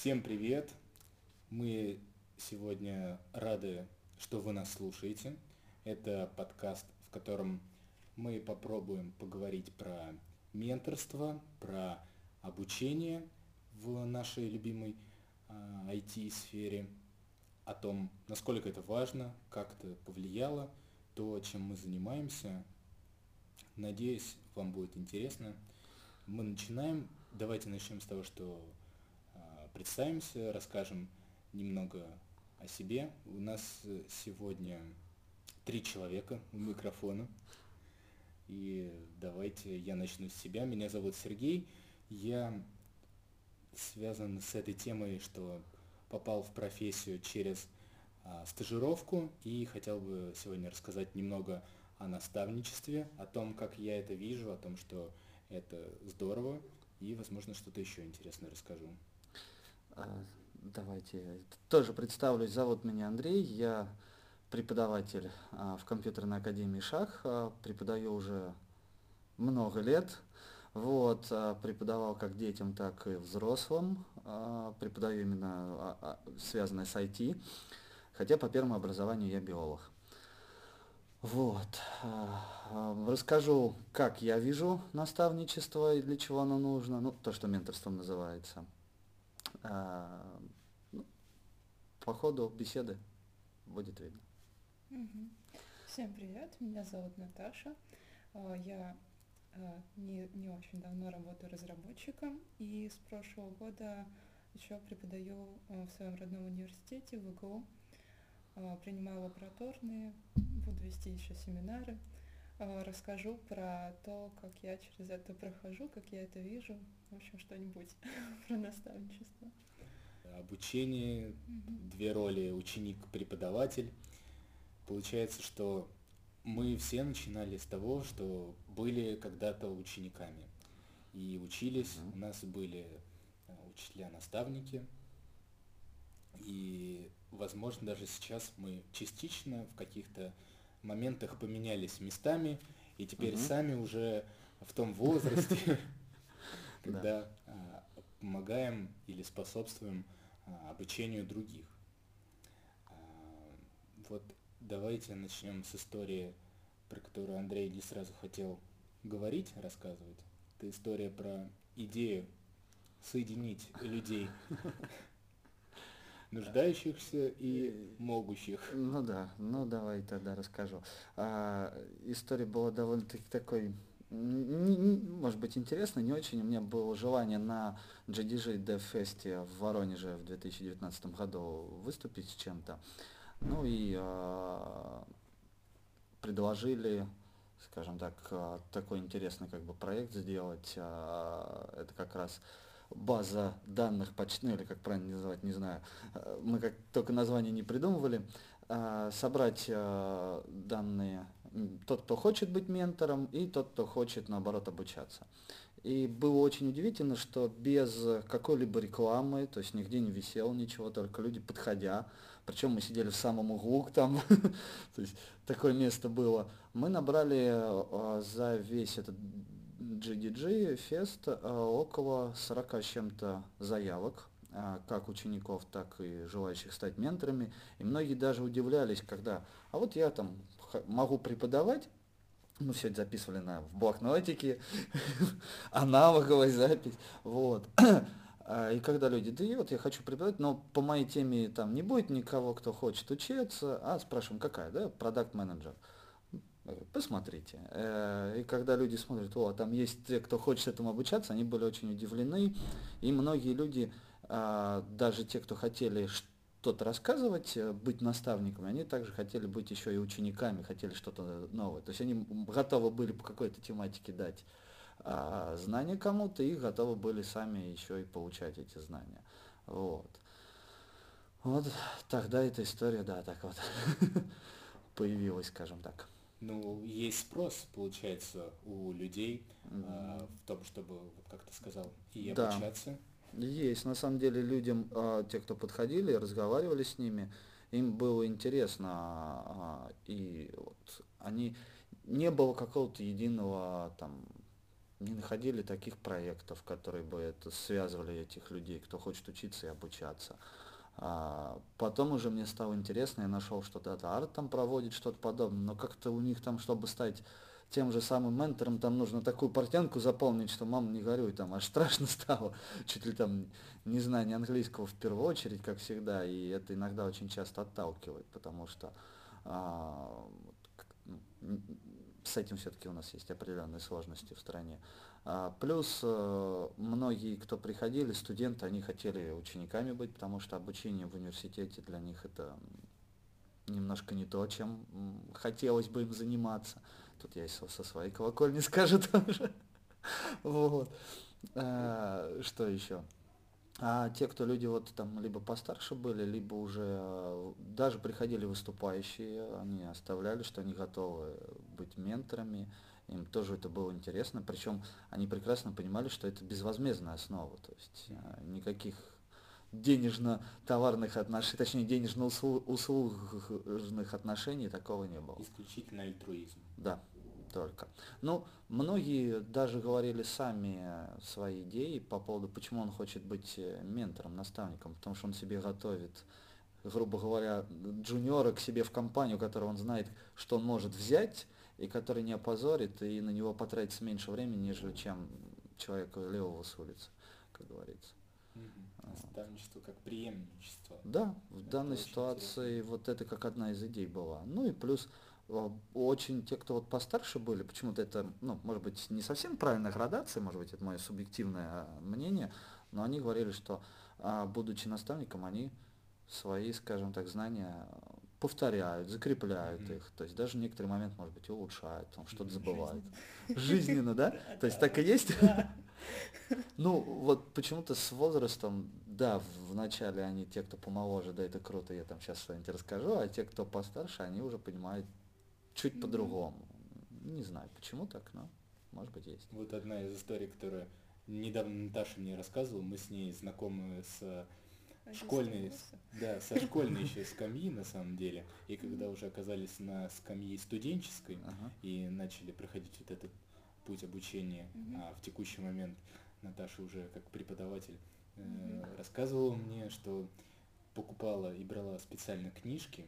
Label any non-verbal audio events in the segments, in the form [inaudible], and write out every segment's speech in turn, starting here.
Всем привет! Мы сегодня рады, что вы нас слушаете. Это подкаст, в котором мы попробуем поговорить про менторство, про обучение в нашей любимой IT-сфере, а, о том, насколько это важно, как это повлияло, то, чем мы занимаемся. Надеюсь, вам будет интересно. Мы начинаем. Давайте начнем с того, что представимся, расскажем немного о себе. У нас сегодня три человека у микрофона. И давайте я начну с себя. Меня зовут Сергей. Я связан с этой темой, что попал в профессию через а, стажировку и хотел бы сегодня рассказать немного о наставничестве, о том, как я это вижу, о том, что это здорово, и, возможно, что-то еще интересное расскажу. А, давайте тоже представлюсь. Зовут меня Андрей, я преподаватель а, в компьютерной академии ШАХ, а, преподаю уже много лет. Вот, преподавал как детям, так и взрослым. Преподаю именно связанное с IT. Хотя по первому образованию я биолог. Вот. Расскажу, как я вижу наставничество и для чего оно нужно. Ну, то, что менторством называется. Ну, по ходу беседы будет видно. Всем привет, меня зовут Наташа. А, я а, не, не очень давно работаю разработчиком и с прошлого года еще преподаю а, в своем родном университете в ИГУ. Принимаю лабораторные, буду вести еще семинары. Расскажу про то, как я через это прохожу, как я это вижу. В общем, что-нибудь [laughs] про наставничество. Обучение, две роли ученик-преподаватель. Получается, что мы все начинали с того, что были когда-то учениками. И учились, mm-hmm. у нас были э, учителя-наставники. И, возможно, даже сейчас мы частично в каких-то моментах поменялись местами, и теперь mm-hmm. сами уже в том возрасте, [laughs] [laughs] когда а, помогаем или способствуем а, обучению других. А, вот Давайте начнем с истории, про которую Андрей не сразу хотел говорить, рассказывать. Это история про идею соединить людей, [laughs] нуждающихся и могущих. Ну да, ну давай тогда расскажу. А, история была довольно-таки такой, может быть, интересной, не очень. У меня было желание на GDG Dev Fest в Воронеже в 2019 году выступить с чем-то. Ну и э, предложили, скажем так, э, такой интересный как бы проект сделать. Э, это как раз база данных почты, ну или как правильно называть, не знаю. Мы как только название не придумывали. Э, собрать э, данные тот, кто хочет быть ментором, и тот, кто хочет, наоборот, обучаться. И было очень удивительно, что без какой-либо рекламы, то есть нигде не висело ничего, только люди подходя, причем мы сидели в самом углу там, [laughs] то есть такое место было. Мы набрали за весь этот GDG фест а, около 40 с чем-то заявок, а, как учеников, так и желающих стать менторами. И многие даже удивлялись, когда, а вот я там могу преподавать, мы все это записывали на, в блокнотике, [laughs] аналоговая запись, вот. [clears throat] А, и когда люди, да и вот я хочу преподавать, но по моей теме там не будет никого, кто хочет учиться, а спрашиваем, какая, да, продукт менеджер. Посмотрите. Э, и когда люди смотрят, о, там есть те, кто хочет этому обучаться, они были очень удивлены. И многие люди, а, даже те, кто хотели что-то рассказывать, э, быть наставниками, они также хотели быть еще и учениками, хотели что-то новое. То есть они готовы были по какой-то тематике дать а, знания кому-то и готовы были сами еще и получать эти знания. Вот. Вот тогда эта история, да, так вот [laughs] появилась, скажем так. Ну, есть спрос, получается, у людей mm-hmm. а, в том, чтобы, вот как ты сказал, и да. обучаться. Есть, на самом деле, людям, а, те, кто подходили, разговаривали с ними, им было интересно, а, и вот они не было какого-то единого там не находили таких проектов, которые бы это связывали этих людей, кто хочет учиться и обучаться. А потом уже мне стало интересно, я нашел, что Data Art там проводит что-то подобное, но как-то у них там, чтобы стать тем же самым ментором, там нужно такую портянку заполнить, что мама не горюй, там аж страшно [laughs] стало, чуть ли там не знание английского в первую очередь, как всегда, и это иногда очень часто отталкивает, потому что а, ну, с этим все-таки у нас есть определенные сложности в стране. А, плюс э, многие, кто приходили, студенты, они хотели учениками быть, потому что обучение в университете для них это немножко не то, чем хотелось бы им заниматься. Тут я со своей колокольни [laughs] скажу тоже. Вот. А, что еще? А те, кто люди вот там либо постарше были, либо уже э, даже приходили выступающие, они оставляли, что они готовы быть менторами, им тоже это было интересно, причем они прекрасно понимали, что это безвозмездная основа, то есть э, никаких денежно-товарных отношений, точнее денежно-услужных отношений такого не было. Исключительно альтруизм. Да, только. Ну, многие даже говорили сами свои идеи по поводу, почему он хочет быть э, ментором, наставником, потому что он себе готовит, грубо говоря, джуниора к себе в компанию, которую он знает, что он может взять, и который не опозорит, и на него потратится меньше времени, нежели чем человека левого с улицы, как говорится. Наставничество как преемничество. Да, в это данной ситуации интересно. вот это как одна из идей была. Ну и плюс Э, очень те, кто вот постарше были, почему-то это, ну, может быть, не совсем правильная градация, может быть, это мое субъективное мнение, но они говорили, что, а, будучи наставником, они свои, скажем так, знания повторяют, закрепляют mm-hmm. их, то есть даже некоторый момент, может быть, улучшают, там что-то забывают. Жизненно, да? [laughs] То есть так и есть? [laughs] Ну, вот почему-то с возрастом, да, вначале они, те, кто помоложе, да, это круто, я там сейчас что-нибудь расскажу, а те, кто постарше, они уже понимают чуть по-другому. Не знаю, почему так, но может быть есть. Вот одна из историй, которая недавно Наташа мне рассказывала, мы с ней знакомы с школьной, да, со школьной еще скамьи на самом деле, и когда уже оказались на скамье студенческой ага. и начали проходить вот этот путь обучения, угу. а в текущий момент Наташа уже как преподаватель э, рассказывала мне, что покупала и брала специально книжки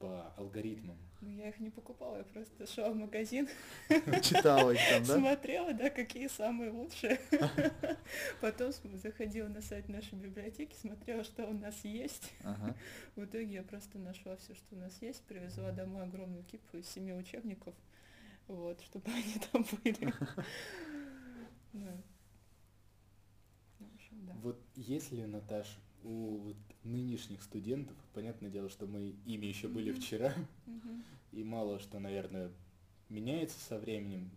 по алгоритмам. Ну, я их не покупала, я просто шла в магазин. [laughs] Читала их там, да? Смотрела, да, какие самые лучшие. [laughs] Потом заходила на сайт нашей библиотеки, смотрела, что у нас есть. Ага. В итоге я просто нашла все, что у нас есть, привезла домой огромную кипу из семи учебников, вот, чтобы [laughs] они там были. Вот если, Наташа, у нынешних студентов, понятное дело, что мы ими еще были mm-hmm. вчера, mm-hmm. [laughs] и мало что, наверное, меняется со временем.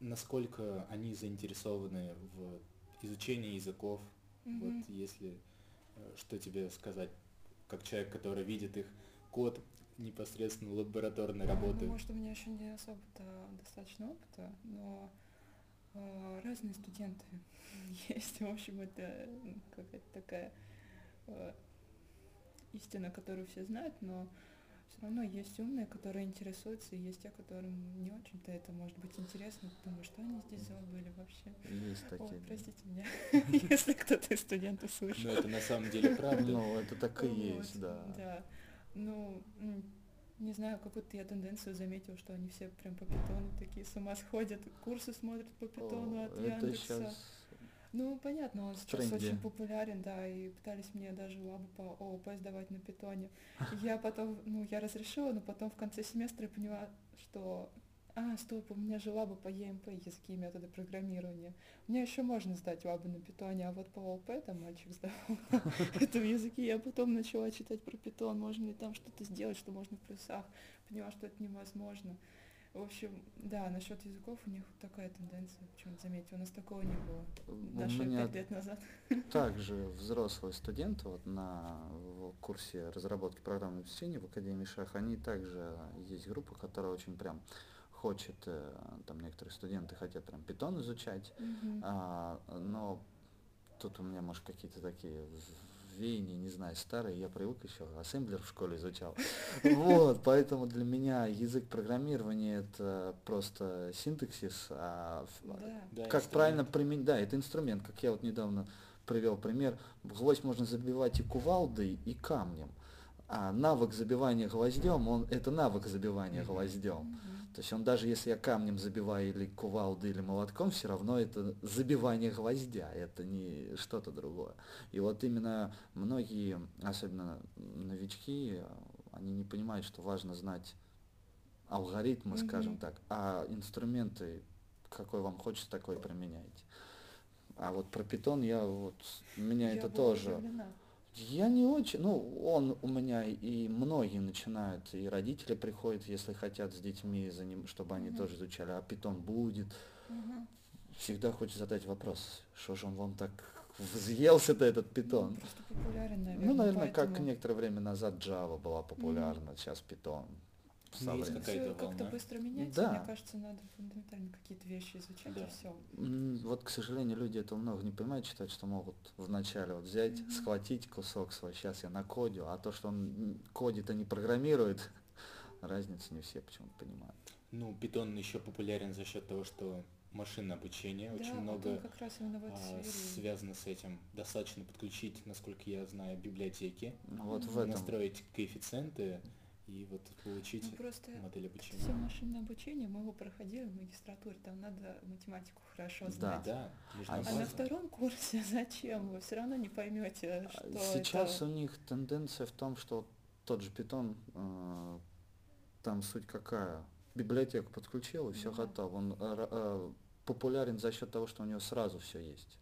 Насколько они заинтересованы в изучении языков, mm-hmm. вот если э, что тебе сказать, как человек, который видит их код непосредственно лабораторной работы. Ну, может, у меня еще не особо-то достаточно опыта, но разные студенты [laughs] есть. В общем, это какая-то такая э, истина, которую все знают, но все равно есть умные, которые интересуются, и есть те, которым не очень-то это может быть интересно. Думаю, что они здесь забыли вообще. Есть такие. Ой, простите меня, [laughs] если кто-то из студентов слышал. Но это на самом деле правда. [laughs] Ну, это так и есть, да. Да. Ну, не знаю, какую-то я тенденцию заметила, что они все прям по питону такие с ума сходят, курсы смотрят по питону от Яндекса. Ну, понятно, он сейчас тренде. очень популярен, да, и пытались мне даже лабу по ООП сдавать на питоне. Я потом, ну, я разрешила, но потом в конце семестра я поняла, что а, стоп, у меня же лаба по ЯМП, языки и методы программирования. Мне еще можно сдать лабы на питоне, а вот по ООП там мальчик сдавал [laughs] это в языке. Я потом начала читать про питон, можно ли там что-то сделать, что можно в плюсах. Поняла, что это невозможно. В общем, да, насчет языков у них такая тенденция, почему-то заметил, у нас такого не было даже пять лет назад. [laughs] Также взрослые студенты вот на курсе разработки программного обеспечения в Академии Шах, они также есть группа, которая очень прям хочет, э, там некоторые студенты хотят прям питон изучать, mm-hmm. а, но тут у меня, может, какие-то такие веяние, не знаю, старое, я привык еще, ассемблер в школе изучал. [laughs] Вот, поэтому для меня язык программирования это просто синтаксис, а Да. как правильно применить, да, это инструмент, как я вот недавно привел пример, гвоздь можно забивать и кувалдой, и камнем. А навык забивания гвоздем, он, это навык забивания гвоздем. Мгм. То есть он даже если я камнем забиваю или кувалдой или молотком, все равно это забивание гвоздя, это не что-то другое. И вот именно многие, особенно новички, они не понимают, что важно знать алгоритмы, скажем Мгм. так, а инструменты, какой вам хочется, такой применяете. А вот про питон я вот, меня Я это тоже... удивлена. Я не очень, ну, он у меня и многие начинают, и родители приходят, если хотят с детьми, за ним, чтобы они Мгм. тоже изучали, а питон будет. Мгм. Всегда хочется задать вопрос, что же он вам так взъелся-то этот Ну, питон? просто популярен, наверное. Ну, наверное, как поэтому некоторое время назад Java была популярна, сейчас питон. Ну, есть какая-то как-то быстро меняется. Да. Мне кажется, надо фундаментально какие-то вещи изучать Да. и все. Вот, к сожалению, люди этого много не понимают, считают, что могут вначале вот взять, Мгм. схватить кусок свой, сейчас я накодю, а то, что он кодит, а не программирует, [laughs] разницы не все почему-то понимают. Ну, питон еще популярен за счет того, что машинное обучение очень да, много вот он как раз именно в этой а, связано с этим. Достаточно подключить, насколько я знаю, библиотеки, Ну, Вот в этом. настроить коэффициенты и вот получить Ну, просто модель обучения. все машинное обучение мы его проходили в магистратуре, там надо математику хорошо Да. знать. Да, нужна А А на втором курсе [laughs] зачем? Вы все равно не поймете, А что Сейчас это. у них тенденция в том, что тот же питон, э, там суть какая? Библиотеку подключил и все Да. готово. Он э, э, популярен за счет того, что у него сразу все есть.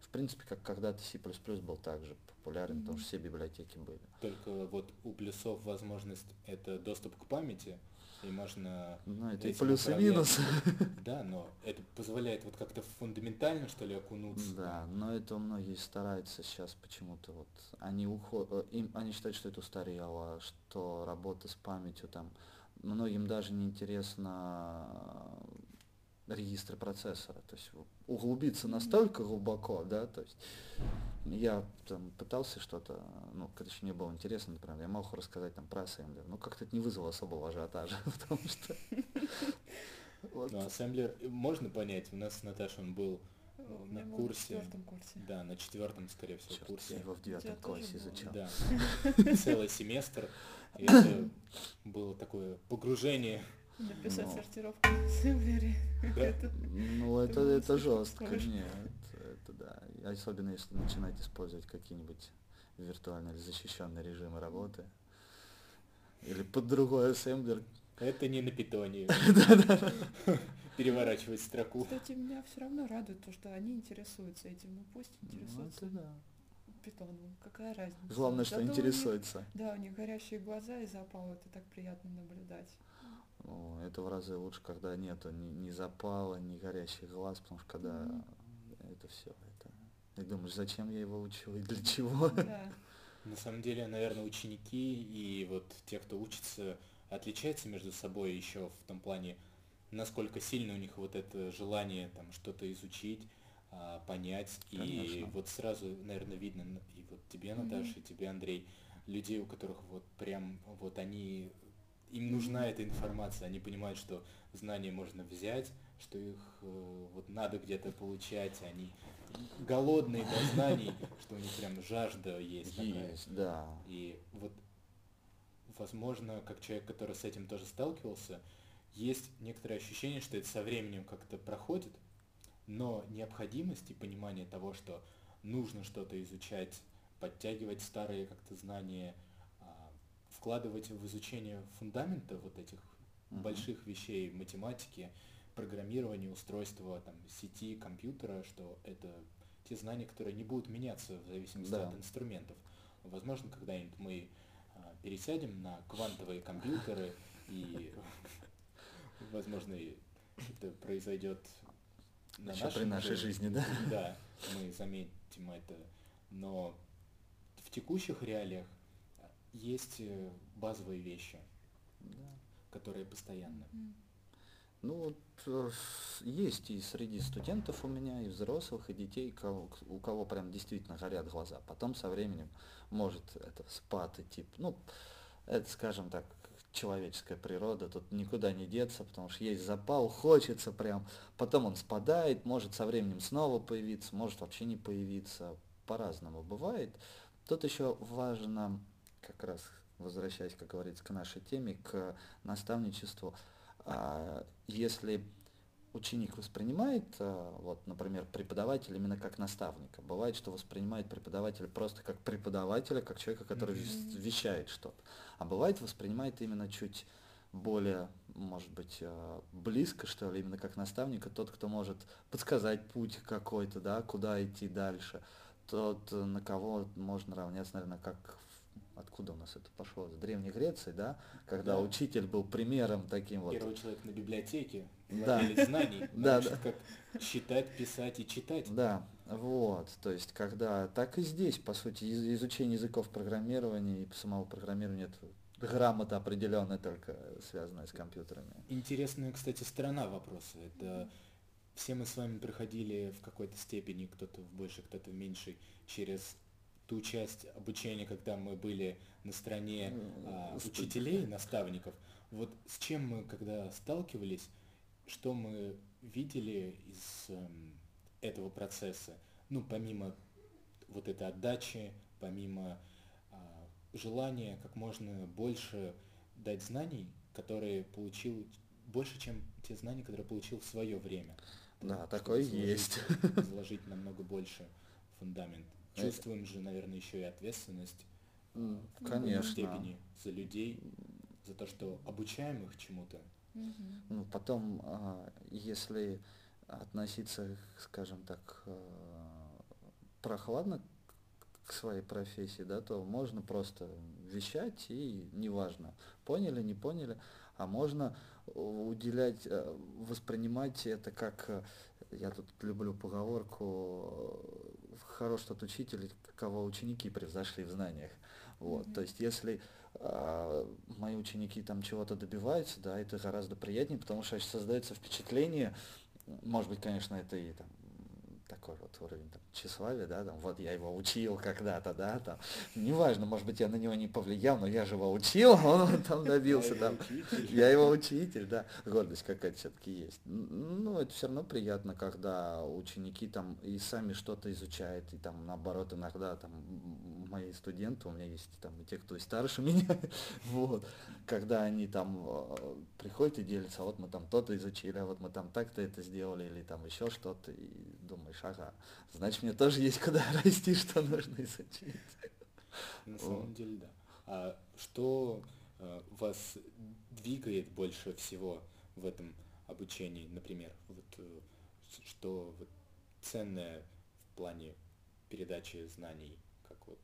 В принципе, как когда-то C++ был также популярен, потому Мгм. что все библиотеки были. Только вот у плюсов возможность это доступ к памяти, и можно... Ну, это и плюсы и минусы. [laughs] Да, но это позволяет вот как-то фундаментально, что ли, окунуться. Да, но это многие стараются сейчас почему-то вот они уходят, им, они считают, что это устарело, что работа с памятью там многим даже не интересно э, регистры процессора, то есть углубиться настолько глубоко, да, то есть я там пытался что-то, ну, когда еще не было интересно, например, я мог рассказать там про ассемблер, но как-то это не вызвало особого ажиотажа, [laughs] потому что вот, Но ассемблер э, можно понять, у нас с Наташей он был, У на меня был курсе. в четвертом курсе. да, на четвертом, скорее всего, курсе. я его в девятом классе изучал. Да, [laughs] целый семестр. И это [coughs] было такое погружение. Написать Ну. сортировку ассемблере. Это- Ну, это, это слишком жестко, нет, это да. Особенно если начинать использовать какие-нибудь виртуальные или защищенные режимы работы. Или под другой ассемблер. Это не на питоне. [laughs] Переворачивать строку. Кстати, меня все равно радует то, что они интересуются этим. Ну пусть Ну, интересуются это да. питоном. Какая разница? Главное, что Зато у них- интересуется. Да, у них горящие глаза и запал, это так приятно наблюдать. Это в разы лучше, когда нету ни, ни запала, ни горящих глаз, потому что когда Мгм. это все, это... И думаешь, зачем я его учу и для чего? Да. На самом деле, наверное, ученики и вот те, кто учится, отличаются между собой еще в том плане, насколько сильно у них вот это желание там что-то изучить, а, понять. И Конечно. вот сразу, наверное, видно и вот тебе. Наташа, и тебе, Андрей, людей, у которых вот прям вот они им нужна эта информация, они понимают, что знания можно взять, что их э, вот надо где-то получать, они голодные до знаний, что у них прям жажда есть. такая. Есть, да. И вот, возможно, как человек, который с этим тоже сталкивался, есть некоторое ощущение, что это со временем как-то проходит, но необходимость и понимание того, что нужно что-то изучать, подтягивать старые как-то знания, вкладывать в изучение фундамента вот этих Мгм. больших вещей математики, программирования, устройства там, сети, компьютера, что это те знания, которые не будут меняться в зависимости Да. от инструментов. Возможно, когда-нибудь мы а, пересядем на квантовые компьютеры и, [laughs] возможно, это произойдет на Еще при нашем нашей жизни, да? Да, мы заметим это. Но в текущих реалиях есть э, базовые вещи, Да. которые постоянны. Ну, вот, есть и среди студентов у меня, и взрослых, и детей, кого, у кого прям действительно горят глаза. Потом со временем может это спад идти. Ну, это, скажем так, человеческая природа, тут никуда не деться, потому что есть запал, хочется прям, потом он спадает, может со временем снова появиться, может вообще не появиться, по-разному бывает. Тут еще важно, как раз возвращаясь, как говорится, к нашей теме, к наставничеству, а, если ученик воспринимает, а, вот, например, преподавателя именно как наставника. Бывает, что воспринимает преподавателя просто как преподавателя, как человека, который mm-hmm. вещает что-то. А бывает, воспринимает именно чуть более, может быть, а, близко, что ли, именно как наставника, тот, кто может подсказать путь какой-то, да, куда идти дальше, тот, на кого можно равняться, наверное, как откуда у нас это пошло, с Древней Греции, да, когда да. учитель был примером таким вот. Первый человек на библиотеке, да. знаний, [laughs] да, да. как считать, писать и читать. Да, вот, то есть когда, так и здесь, по сути, изучение языков программирования и самого программирования это грамота определенная только связанная с компьютерами. Интересная, кстати, сторона вопроса. Это все мы с вами проходили в какой-то степени, кто-то в большей, кто-то в меньшей, через ту часть обучения, когда мы были на стороне а, учителей, наставников, вот с чем мы когда сталкивались, что мы видели из э, этого процесса, ну, помимо вот этой отдачи, помимо э, желания как можно больше дать знаний, которые получил, больше, чем те знания, которые получил в свое время. Да, такое есть. Заложить намного больше фундамент. Чувствуем же, наверное, еще и ответственность mm, в конечно. степени за людей, за то, что обучаем их чему-то. Ну, потом, а, если относиться, скажем так, а, прохладно к своей профессии, да, то можно просто вещать и неважно, поняли, не поняли, а можно уделять, а, воспринимать это как, я тут люблю поговорку, хорош тот учитель, кого ученики превзошли в знаниях. Вот, mm-hmm. то есть если а, мои ученики там чего-то добиваются, да, это гораздо приятнее, потому что создается впечатление, может быть, конечно, это и там такой вот уровень там, тщеславия, да, там, вот я его учил когда-то, да, там, неважно, может быть, я на него не повлиял, но я же его учил, [laughs] он там добился, там, я его учитель, да, гордость какая-то все-таки есть. Ну, это все равно приятно, когда ученики там и сами что-то изучают, и там, наоборот, иногда там мои студенты, у меня есть там и те, кто и старше [laughs] меня, вот, когда они там э, приходят и делятся, вот мы там то-то изучили, а вот мы там так-то это сделали, или там еще что-то, и думаешь, ага, значит мне тоже есть куда [laughs] расти, что нужно изучить. На самом деле, да. А что э, вас двигает больше всего в этом обучении, например, вот э, что вот, ценное в плане передачи знаний, как вот?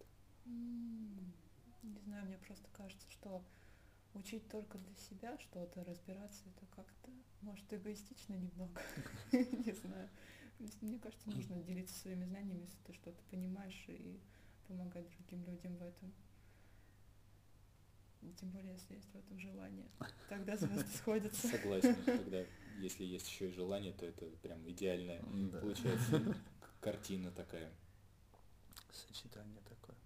Не знаю, мне просто кажется, что учить только для себя что-то, разбираться, это как-то, может, эгоистично немного. [laughs] Не знаю. Мне кажется, нужно делиться своими знаниями, если ты что-то понимаешь, и помогать другим людям в этом. Тем более, если есть в этом желание. Тогда звезды [laughs] сходятся. Согласен. [laughs] Тогда, если есть еще и желание, то это прям идеальная, да. получается, [laughs] картина такая. Сочетание такое.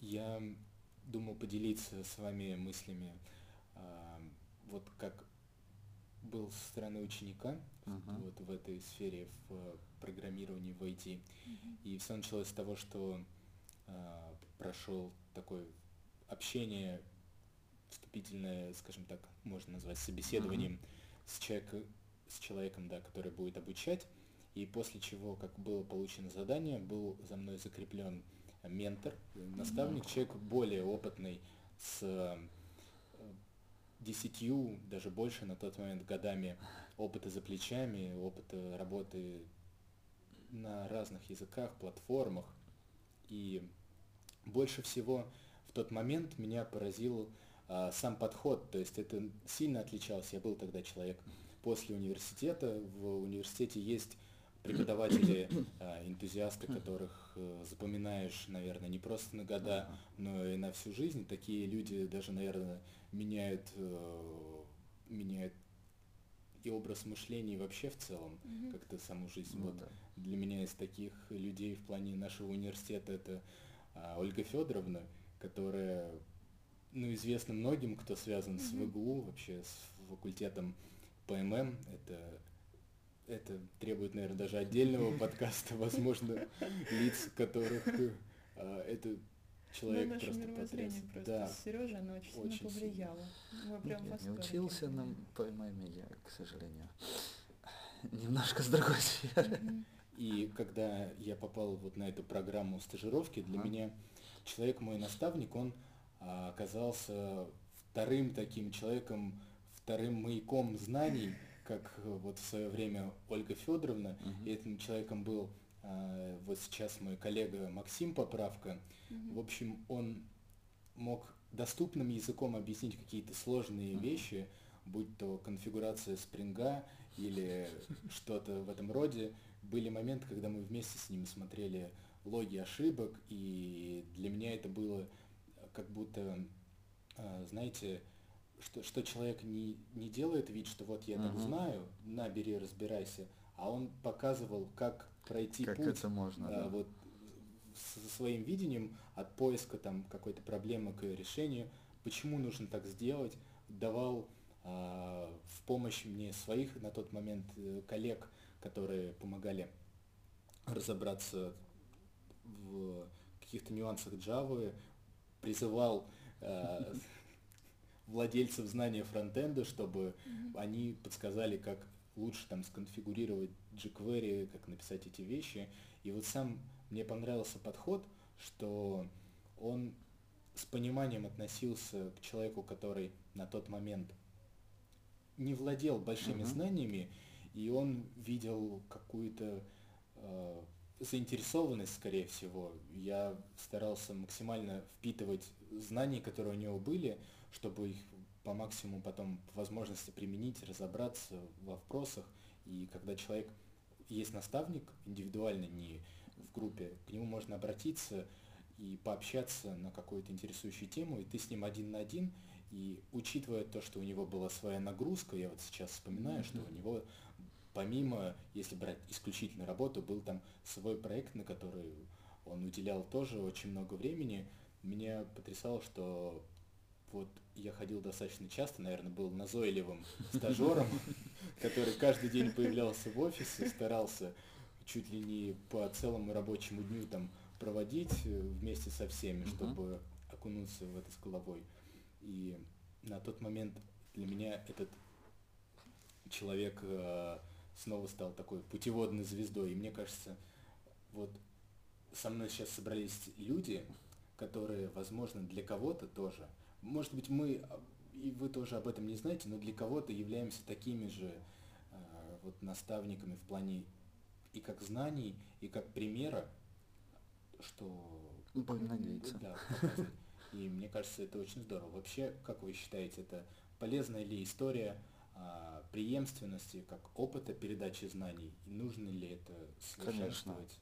Я думал поделиться с вами мыслями, а, вот как был со стороны ученика uh-huh. вот в этой сфере, в программировании, в IT. Uh-huh. И все началось с того, что а, прошел такое общение вступительное, скажем так, можно назвать собеседованием uh-huh. с, человек, с человеком, да, который будет обучать. И после чего, как было получено задание, был за мной закреплен ментор, наставник, uh-huh. человек более опытный, с десятью, даже больше на тот момент годами опыта за плечами, опыта работы на разных языках, платформах. И больше всего в тот момент меня поразил а, сам подход, то есть это сильно отличался. Я был тогда человек после университета. В университете есть преподаватели, а, энтузиасты, которых запоминаешь, наверное, не просто на года, но и на всю жизнь. Такие люди даже, наверное, меняют, э, меняют и образ мышления вообще в целом, Мгм. как-то саму жизнь. Ну вот да. для меня из таких людей в плане нашего университета это а, Ольга Федоровна, которая, ну, известна многим, кто связан с Мгм. ВГУ, вообще с факультетом ПММ. Это, это требует, наверное, даже отдельного [laughs] подкаста, возможно, лиц, которых а, это человек на просто потряс. просто. Да, Сережа, она очень, очень сильно повлияла. Мы прям Я не учился на. ПММ, я, к сожалению, [sighs] немножко с другой сферы. И когда я попал вот на эту программу стажировки, для меня человек, мой наставник, он а, оказался вторым таким человеком, вторым маяком знаний, как э, вот в свое время Ольга Федоровна. Мгм. И этим человеком был а, вот сейчас мой коллега Максим Поправка. Мгм. В общем, он мог доступным языком объяснить какие-то сложные Мгм. вещи, будь то конфигурация спринга или что-то в этом роде. Были моменты, когда мы вместе с ним смотрели логи ошибок, и для меня это было как будто, а, знаете, что, что человек не, не делает вид, что вот я так Мгм. знаю, на, бери, разбирайся, а он показывал, как пройти Как путь это можно, а, да. вот со своим видением от поиска там какой-то проблемы к решению, почему нужно так сделать, давал а, в помощь мне своих на тот момент э, коллег, которые помогали разобраться в каких-то нюансах Java, призывал а, владельцев знания фронтенда, чтобы Мгм. они подсказали, как лучше там сконфигурировать jQuery, как написать эти вещи. И вот сам мне понравился подход, что он с пониманием относился к человеку, который на тот момент не владел большими Мгм. знаниями, и он видел какую-то э, заинтересованность, скорее всего. Я старался максимально впитывать знания, которые у него были, чтобы их по максимуму потом по возможности применить, разобраться в вопросах. И когда человек есть наставник, индивидуально, не в группе, к нему можно обратиться и пообщаться на какую-то интересующую тему, и ты с ним один на один, и учитывая то, что у него была своя нагрузка, я вот сейчас вспоминаю, что у него помимо, если брать исключительно работу, был там свой проект, на который он уделял тоже очень много времени. Меня потрясало, что вот я ходил достаточно часто, наверное, был назойливым стажером, [laughs] который каждый день появлялся в офисе, старался чуть ли не по целому рабочему дню там проводить э, вместе со всеми, чтобы окунуться в это с головой. И на тот момент для меня этот человек э, снова стал такой путеводной звездой. И мне кажется, вот со мной сейчас собрались люди, которые, возможно, для кого-то тоже, может быть, мы, а, и вы тоже об этом не знаете, но для кого-то являемся такими же э, вот наставниками в плане и как знаний, и как примера, что Будем надеяться. да. И мне кажется, это очень здорово. Вообще, как вы считаете, это полезная ли история а, преемственности, как опыта передачи знаний? И нужно ли это совершенствовать?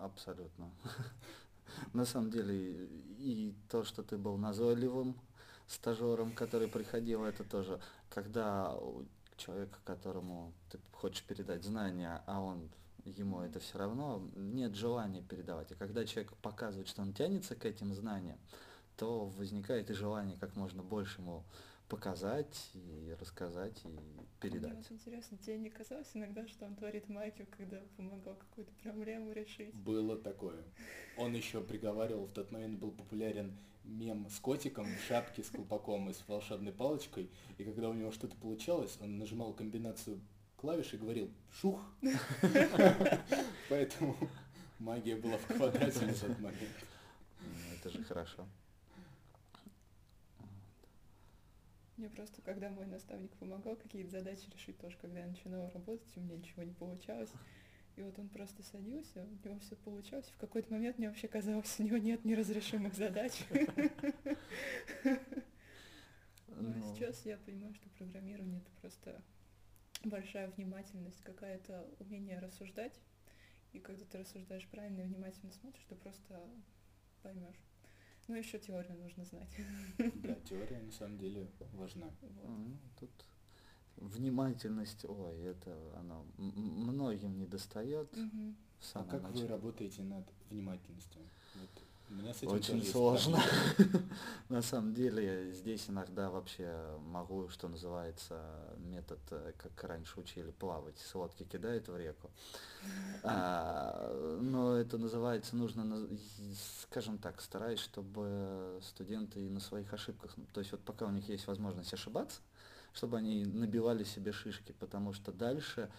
Абсолютно. На самом деле, и то, что ты был назойливым стажером, который приходил, это тоже, когда у человека, которому ты хочешь передать знания, а он ему это все равно, нет желания передавать. И когда человек показывает, что он тянется к этим знаниям, то возникает и желание как можно больше ему показать и рассказать и Мне передать. вот интересно, тебе не казалось иногда, что он творит магию, когда помогал какую-то проблему решить? Было такое. Он еще приговаривал, в тот момент был популярен мем с котиком в шапке с колпаком и с волшебной палочкой, и когда у него что-то получалось, он нажимал комбинацию клавиш и говорил «шух». Поэтому магия была в квадрате на тот момент. Ну, Это же хорошо. Мне просто, когда мой наставник помогал какие-то задачи решить тоже, когда я начинала работать, у меня ничего не получалось. И вот он просто садился, у него все получалось, в какой-то момент мне вообще казалось, у него нет неразрешимых задач. Ну, а Ну, сейчас я понимаю, что программирование это просто большая внимательность, какая-то умение рассуждать. И когда ты рассуждаешь правильно и внимательно смотришь, ты просто поймешь. Ну, еще теорию нужно знать. [laughs] Да, теория на самом деле важна. Вот. Ну, Тут Внимательность, ой, это оно многим не достает. Мгм. А как вы работаете над внимательностью? Вот меня с этим Очень сложно. [laughs] На самом деле здесь иногда вообще могу, что называется, метод, э, как раньше учили, плавать, с лодки кидают в реку. А, но это называется, нужно, скажем так, стараюсь, чтобы студенты на своих ошибках, ну, то есть вот пока у них есть возможность ошибаться, чтобы они набивали себе шишки, потому что дальше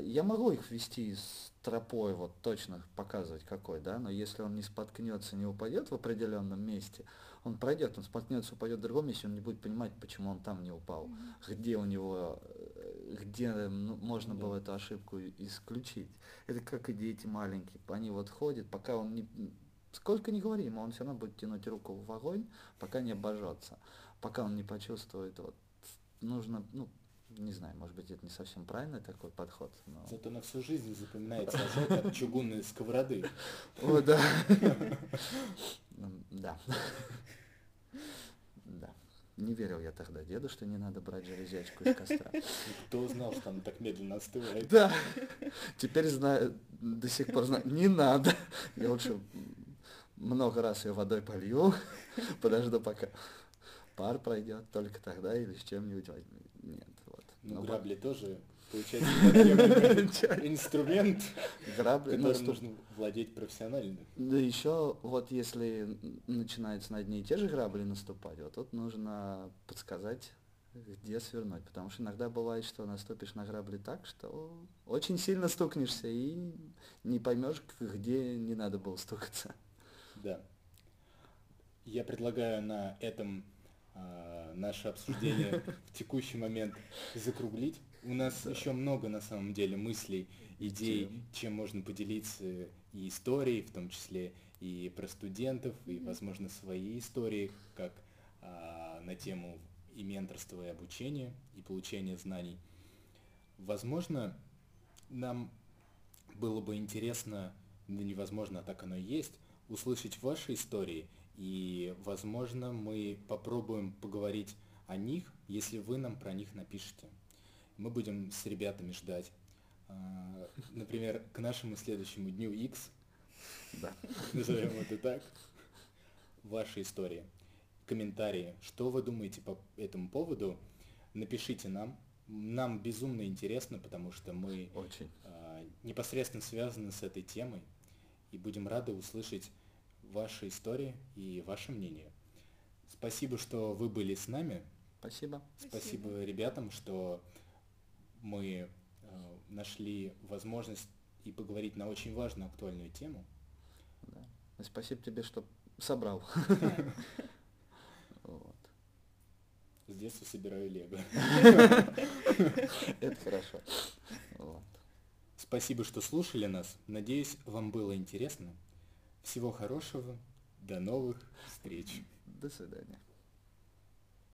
я могу их ввести с тропой, вот точно показывать какой, да, но если он не споткнется, не упадет в определенном месте, он пройдет, он споткнется, упадет в другом месте, он не будет понимать, почему он там не упал, Мгм. где у него, э, где ну, можно Да. было эту ошибку исключить. Это как и дети маленькие, они вот ходят, пока он не, сколько ни говори ему, он все равно будет тянуть руку в огонь, пока не обожжется, пока он не почувствует, вот, нужно, ну, не знаю, может быть, это не совсем правильный такой подход, но... Зато на всю жизнь запоминается ожог от чугунной сковороды. О, да. [laughs] Да. Да. Не верил я тогда деду, что не надо брать железячку из костра. Кто знал, что она так медленно остывает? Да. Теперь знаю, до сих пор знаю, не надо. Я лучше много раз ее водой полью, подожду пока пар пройдет, только тогда или с чем-нибудь возьму. Нет. Ну, Ну, грабли тоже, получается, [laughs] инструмент, которым нужно владеть профессионально. Да еще вот если начинается на одни и те же грабли наступать, вот тут нужно подсказать, где свернуть. Потому что иногда бывает, что наступишь на грабли так, что очень сильно стукнешься и не поймешь, где не надо было стукаться. Да. Я предлагаю на этом а, наше обсуждение [laughs] в текущий момент закруглить. У нас Да. еще много на самом деле мыслей, идей, Тем. чем можно поделиться и историей, в том числе и про студентов, и, возможно, свои истории, как а, на тему и менторства, и обучения, и получения знаний. Возможно, нам было бы интересно, да невозможно, а так оно и есть, услышать ваши истории, и, возможно, мы попробуем поговорить о них, если вы нам про них напишите. Мы будем с ребятами ждать. А, Например, к нашему следующему дню X, Да. назовем это так, ваши истории, комментарии, что вы думаете по этому поводу, напишите нам. Нам безумно интересно, потому что мы Очень. а, непосредственно связаны с этой темой и будем рады услышать ваши истории и ваше мнение. Спасибо, что вы были с нами. Спасибо. Спасибо, Спасибо. ребятам, что мы э, нашли возможность и поговорить на очень важную актуальную тему. Да. И спасибо тебе, что собрал. [laughs] Вот. С детства собираю лего. [laughs] Это хорошо. Вот. Спасибо, что слушали нас. Надеюсь, вам было интересно. Всего хорошего. До новых встреч. До свидания.